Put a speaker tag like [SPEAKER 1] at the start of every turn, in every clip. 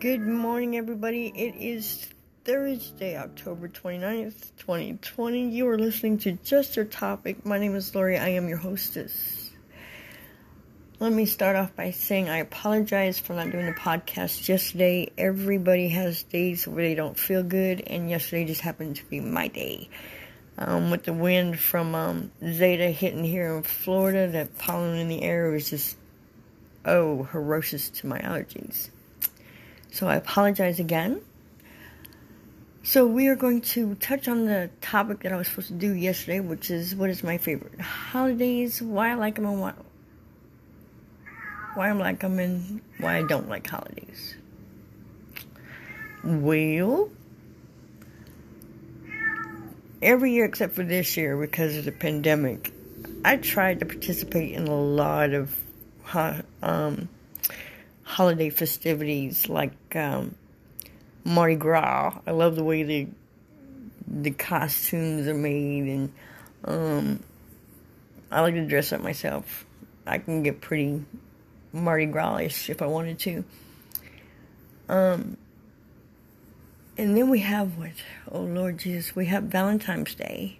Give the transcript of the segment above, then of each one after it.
[SPEAKER 1] Good morning, everybody. It is Thursday, October 29th, 2020. You are listening to Just Your Topic. My name is Lori. I am your hostess. Let me start off by saying I apologize for not doing the podcast yesterday. Everybody has days where they don't feel good, and yesterday just happened to be my day. Um, with the wind from um, Zeta hitting here in Florida, that pollen in the air was just, oh, ferocious to my allergies. So I apologize again. So we are going to touch on the topic that I was supposed to do yesterday, which is what is my favorite holidays, why I like them, and why, why I like them, and why I don't like holidays. Well, every year except for this year because of the pandemic, I tried to participate in a lot of um, holiday festivities like um, Mardi Gras. I love the way the the costumes are made, and um, I like to dress up myself. I can get pretty Mardi Gras-ish if I wanted to. Um, and then we have what? Oh Lord Jesus, we have Valentine's Day.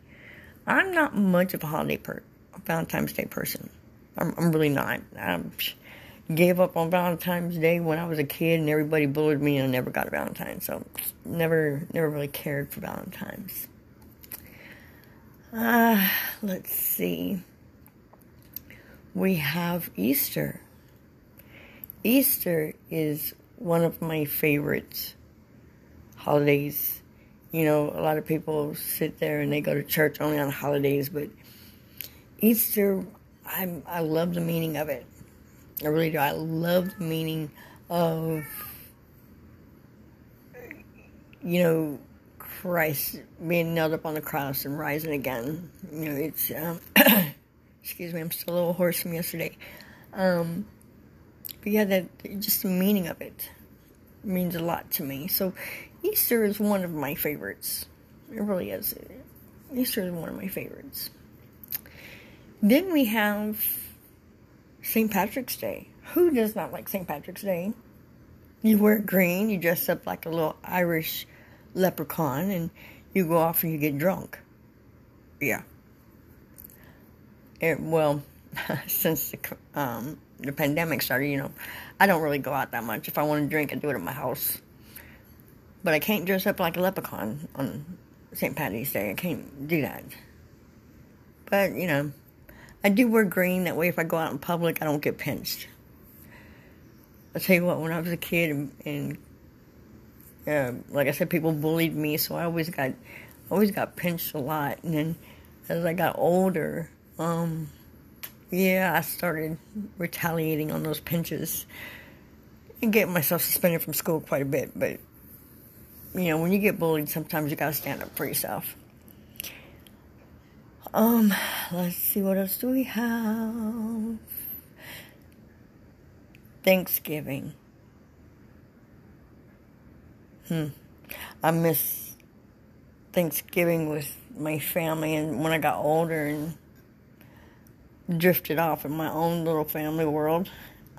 [SPEAKER 1] I'm not much of a holiday per Valentine's Day person. I'm, I'm really not. I'm, gave up on Valentine's Day when I was a kid, and everybody bullied me, and I never got a Valentine. So, never, never really cared for Valentines. Uh, let's see. We have Easter. Easter is one of my favorite holidays. You know, a lot of people sit there and they go to church only on holidays, but Easter, i I love the meaning of it. I really do. I love the meaning of, you know, Christ being nailed up on the cross and rising again. You know, it's, um, excuse me, I'm still a little hoarse from yesterday. Um, but yeah, that just the meaning of it means a lot to me. So Easter is one of my favorites. It really is. Easter is one of my favorites. Then we have St. Patrick's Day. Who does not like St. Patrick's Day? You wear green, you dress up like a little Irish leprechaun, and you go off and you get drunk. Yeah. It, well, since the, um, the pandemic started, you know, I don't really go out that much. If I want to drink, I do it at my house. But I can't dress up like a leprechaun on St. Patty's Day. I can't do that. But, you know, I do wear green. That way, if I go out in public, I don't get pinched. I'll tell you what, when I was a kid and, and uh, like I said, people bullied me, so I always got, always got pinched a lot. And then as I got older, um, yeah, I started retaliating on those pinches and getting myself suspended from school quite a bit. But, you know, when you get bullied, sometimes you gotta stand up for yourself. Um, let's see, what else do we have? Thanksgiving. Hmm. I miss Thanksgiving with my family, and when I got older and drifted off in my own little family world,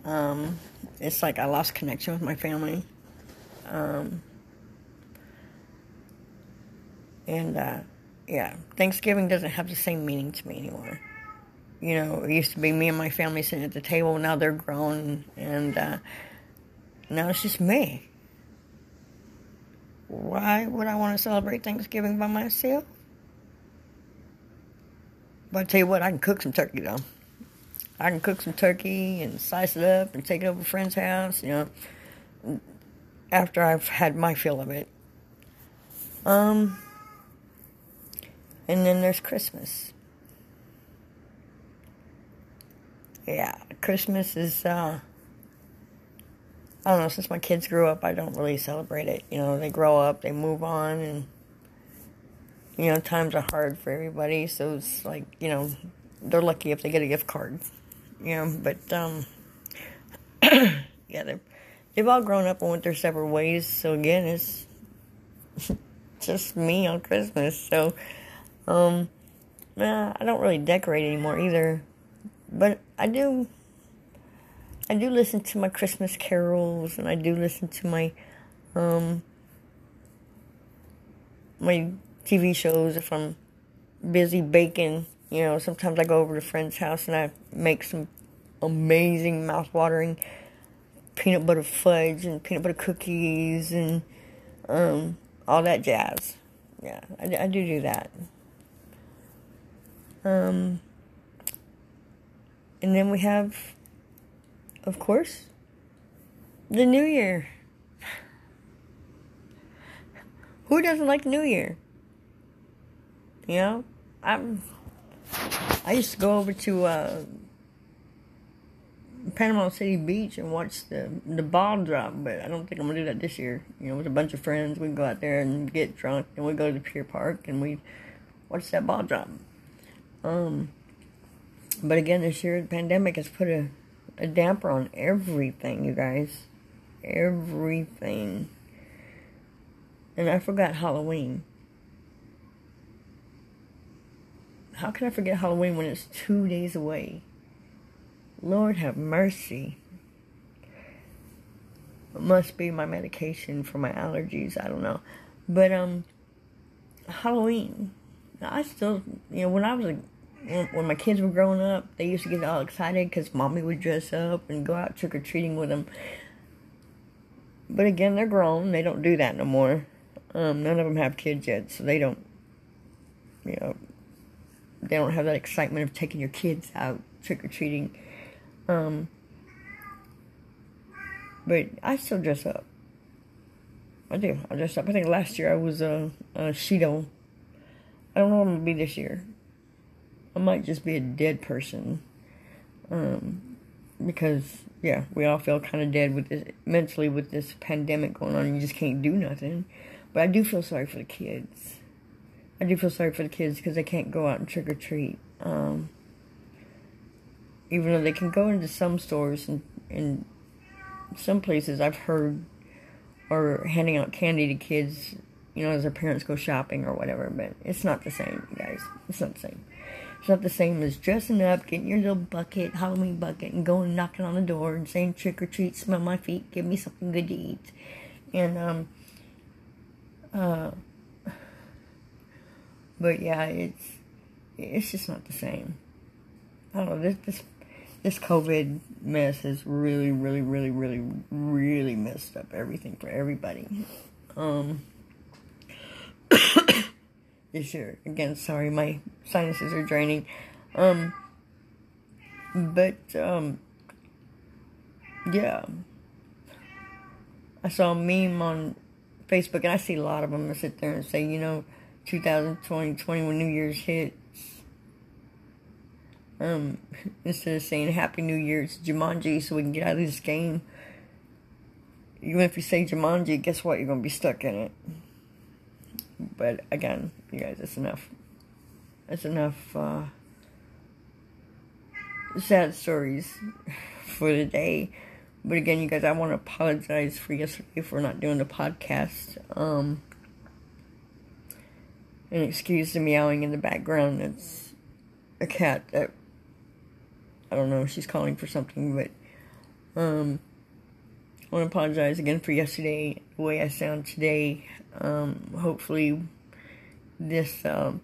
[SPEAKER 1] um, it's like I lost connection with my family. Um, and uh, yeah, Thanksgiving doesn't have the same meaning to me anymore. You know, it used to be me and my family sitting at the table. Now they're grown, and uh, now it's just me. Why would I want to celebrate Thanksgiving by myself? But I tell you what, I can cook some turkey though. I can cook some turkey and slice it up and take it over a friend's house. You know, after I've had my fill of it. Um. And then there's Christmas. Yeah, Christmas is, uh, I don't know, since my kids grew up, I don't really celebrate it. You know, they grow up, they move on, and, you know, times are hard for everybody, so it's like, you know, they're lucky if they get a gift card. You know, but, um, yeah, they're, they've all grown up and went their separate ways, so again, it's just me on Christmas, so um, nah, I don't really decorate anymore either. But I do. I do listen to my Christmas carols and I do listen to my um my TV shows if I'm busy baking. You know, sometimes I go over to friend's house and I make some amazing mouth-watering peanut butter fudge and peanut butter cookies and um, all that jazz. Yeah, I, I do do that. Um, and then we have, of course, the New Year. Who doesn't like New Year? You know, I'm. I used to go over to uh, Panama City Beach and watch the the ball drop, but I don't think I'm gonna do that this year. You know, with a bunch of friends, we go out there and get drunk, and we go to the pier park and we watch that ball drop. Um, but again, this year the pandemic has put a a damper on everything, you guys, everything. And I forgot Halloween. How can I forget Halloween when it's two days away? Lord have mercy. It must be my medication for my allergies. I don't know. But, um, Halloween. I still, you know, when I was a, when my kids were growing up, they used to get all excited because mommy would dress up and go out trick or treating with them. But again, they're grown. They don't do that no more. Um, none of them have kids yet, so they don't, you know, they don't have that excitement of taking your kids out trick or treating. Um, but I still dress up. I do. I dress up. I think last year I was a, a Shido. I don't know what I'm gonna be this year. I might just be a dead person. Um, because yeah, we all feel kind of dead with this mentally with this pandemic going on. You just can't do nothing. But I do feel sorry for the kids. I do feel sorry for the kids because they can't go out and trick or treat. Um, even though they can go into some stores and in some places I've heard are handing out candy to kids, you know, as their parents go shopping or whatever, but it's not the same, guys. It's not the same. It's not the same as dressing up, getting your little bucket, Halloween bucket, and going knocking on the door and saying trick or treat, smell my feet, give me something good to eat. And um uh but yeah, it's it's just not the same. I don't know, this this this COVID mess has really, really, really, really, really messed up everything for everybody. Um, this year, again, sorry, my sinuses are draining. Um, but um, yeah, I saw a meme on Facebook, and I see a lot of them that sit there and say, you know, 2020, 21 New Year's hit um, instead of saying Happy New Year, it's Jumanji so we can get out of this game. Even if you say Jumanji, guess what? You're going to be stuck in it. But again, you guys, that's enough. That's enough uh, sad stories for the day. But again, you guys, I want to apologize for yesterday for not doing the podcast. Um, and excuse the meowing in the background. It's a cat that I don't know, she's calling for something, but um, I want to apologize again for yesterday, the way I sound today. Um, hopefully, this um,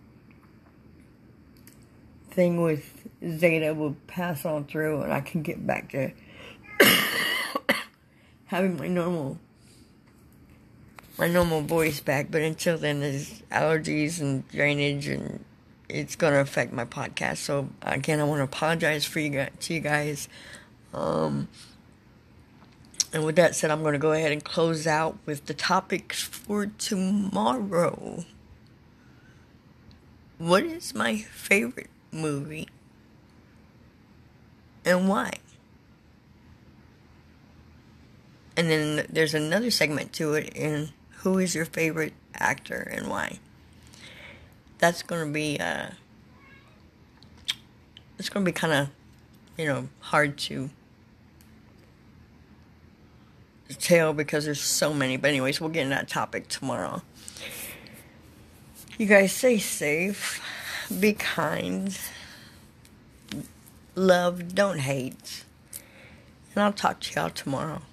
[SPEAKER 1] thing with Zeta will pass on through and I can get back to having my normal my normal voice back. But until then, there's allergies and drainage and it's going to affect my podcast. So again, I want to apologize for you guys, to you guys. Um, and with that said, I'm going to go ahead and close out with the topics for tomorrow. What is my favorite movie and why? And then there's another segment to it and who is your favorite actor and why? that's going to be uh, it's to be kind of you know hard to tell because there's so many. But anyways, we'll get in that topic tomorrow. You guys stay safe, be kind, love, don't hate. And I'll talk to y'all tomorrow.